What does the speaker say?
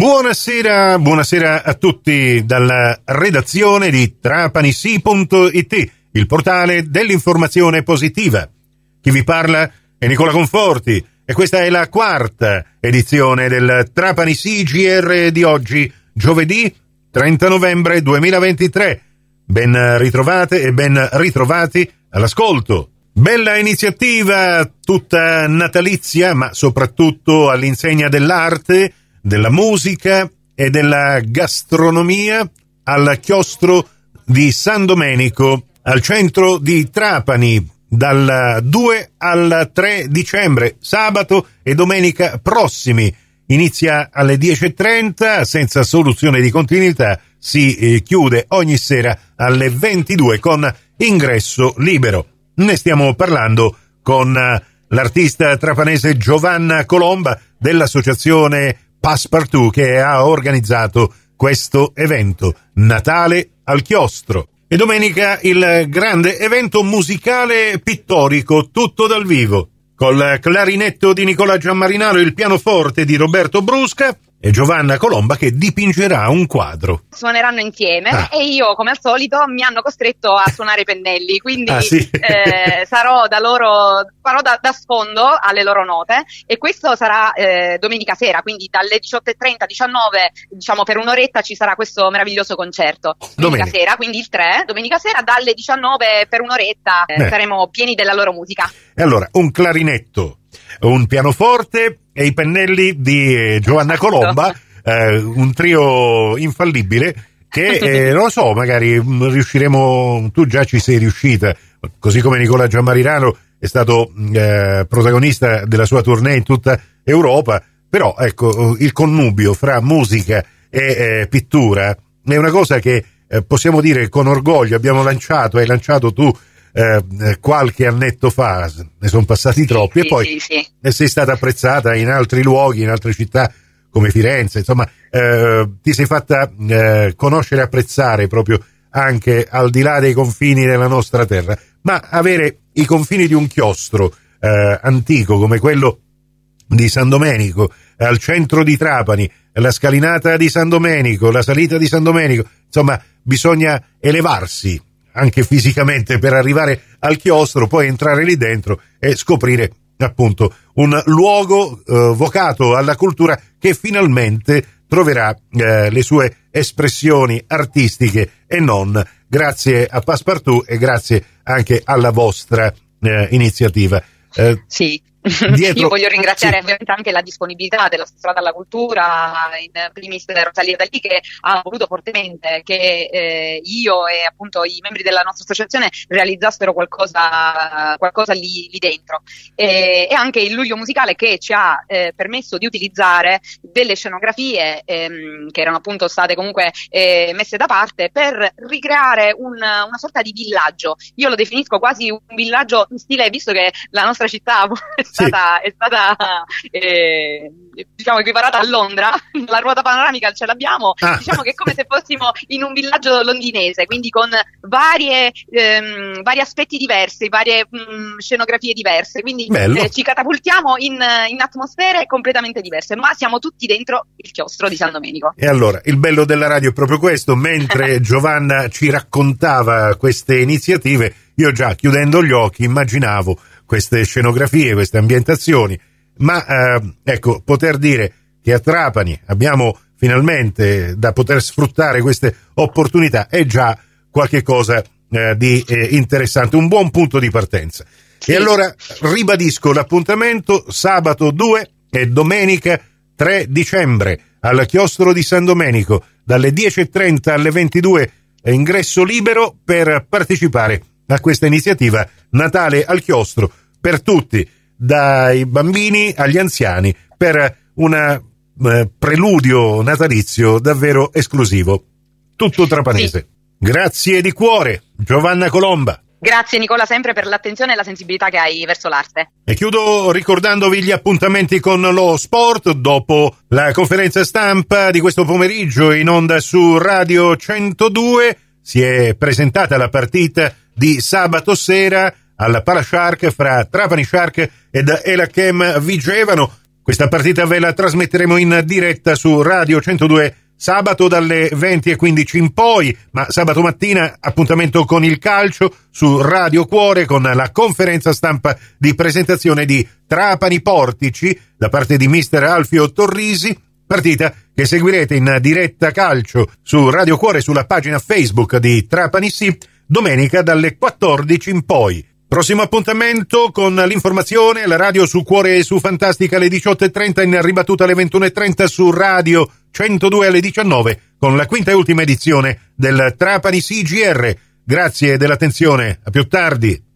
Buonasera, buonasera a tutti dalla redazione di trapanisi.it, il portale dell'informazione positiva. Chi vi parla è Nicola Conforti e questa è la quarta edizione del Trapanisi GR di oggi, giovedì 30 novembre 2023. Ben ritrovate e ben ritrovati all'ascolto. Bella iniziativa, tutta natalizia, ma soprattutto all'insegna dell'arte, della musica e della gastronomia al chiostro di San Domenico, al centro di Trapani, dal 2 al 3 dicembre, sabato e domenica prossimi. Inizia alle 10.30 senza soluzione di continuità, si eh, chiude ogni sera alle 22 con ingresso libero. Ne stiamo parlando con eh, l'artista trapanese Giovanna Colomba dell'associazione Passepartout che ha organizzato questo evento, Natale al chiostro. E domenica il grande evento musicale pittorico, tutto dal vivo, col clarinetto di Nicola Giammarinaro e il pianoforte di Roberto Brusca e Giovanna Colomba che dipingerà un quadro. Suoneranno insieme ah. e io, come al solito, mi hanno costretto a suonare i pennelli, quindi ah, sì? eh, sarò da loro, farò da, da, sfondo alle loro note e questo sarà eh, domenica sera, quindi dalle 18.30, 19, diciamo per un'oretta ci sarà questo meraviglioso concerto. Domenica, domenica. sera, quindi il 3, domenica sera dalle 19 per un'oretta eh, saremo pieni della loro musica. E allora, un clarinetto un pianoforte e i pennelli di eh, Giovanna esatto. Colomba, eh, un trio infallibile che eh, non lo so, magari mm, riusciremo, tu già ci sei riuscita, così come Nicola Giammarinano è stato mm, eh, protagonista della sua tournée in tutta Europa, però ecco, il connubio fra musica e eh, pittura è una cosa che eh, possiamo dire con orgoglio abbiamo lanciato, hai lanciato tu eh, eh, qualche annetto fa, ne sono passati troppi, sì, e poi sì, sì. sei stata apprezzata in altri luoghi, in altre città come Firenze, insomma, eh, ti sei fatta eh, conoscere e apprezzare proprio anche al di là dei confini della nostra terra, ma avere i confini di un chiostro eh, antico come quello di San Domenico, al centro di Trapani, la scalinata di San Domenico, la salita di San Domenico, insomma, bisogna elevarsi anche fisicamente per arrivare al chiostro, poi entrare lì dentro e scoprire appunto un luogo eh, vocato alla cultura che finalmente troverà eh, le sue espressioni artistiche e non grazie a Passepartout e grazie anche alla vostra eh, iniziativa. Eh, sì, Dietro... Io voglio ringraziare sì. ovviamente anche la disponibilità della Strada alla Cultura, in primis Rosalia Dalì, che ha voluto fortemente che eh, io e appunto i membri della nostra associazione realizzassero qualcosa, qualcosa lì, lì, dentro. E, e, anche il luglio musicale che ci ha eh, permesso di utilizzare delle scenografie ehm, che erano appunto state comunque eh, messe da parte per ricreare un, una sorta di villaggio. Io lo definisco quasi un villaggio in stile, visto che la nostra città stata, sì. è stata eh, diciamo equiparata a Londra, la ruota panoramica ce l'abbiamo, ah. diciamo che è come se fossimo in un villaggio londinese, quindi con varie, ehm, vari aspetti diversi, varie mh, mm, scenografie diverse, quindi eh, ci catapultiamo in, in, atmosfere completamente diverse, ma siamo tutti dentro il chiostro di San Domenico. E allora, il bello della radio è proprio questo, mentre Giovanna ci raccontava queste iniziative, io già chiudendo gli occhi immaginavo queste scenografie, queste ambientazioni, ma eh, ecco, poter dire che a Trapani abbiamo finalmente da poter sfruttare queste opportunità è già qualche cosa eh, di eh, interessante, un buon punto di partenza. Sì. E allora ribadisco l'appuntamento sabato 2 e domenica 3 dicembre al chiostro di San Domenico dalle 10.30 alle 22 ingresso libero per partecipare a questa iniziativa Natale al chiostro per tutti, dai bambini agli anziani, per un eh, preludio natalizio davvero esclusivo. Tutto trapanese. Sì. Grazie di cuore, Giovanna Colomba. Grazie Nicola sempre per l'attenzione e la sensibilità che hai verso l'arte. E chiudo ricordandovi gli appuntamenti con lo sport dopo la conferenza stampa di questo pomeriggio in onda su Radio 102. Si è presentata la partita di sabato sera al Parashark fra Trapani Shark ed Elakem Vigevano. Questa partita ve la trasmetteremo in diretta su Radio 102 sabato dalle 20.15 in poi, ma sabato mattina appuntamento con il calcio su Radio Cuore con la conferenza stampa di presentazione di Trapani Portici da parte di mister Alfio Torrisi, partita che seguirete in diretta calcio su Radio Cuore sulla pagina Facebook di Trapani Sì domenica dalle 14 in poi. Prossimo appuntamento con l'informazione, la radio su Cuore e su Fantastica alle 18.30 in ribattuta alle 21.30 su Radio 102 alle 19 con la quinta e ultima edizione del Trapani CGR. Grazie dell'attenzione, a più tardi.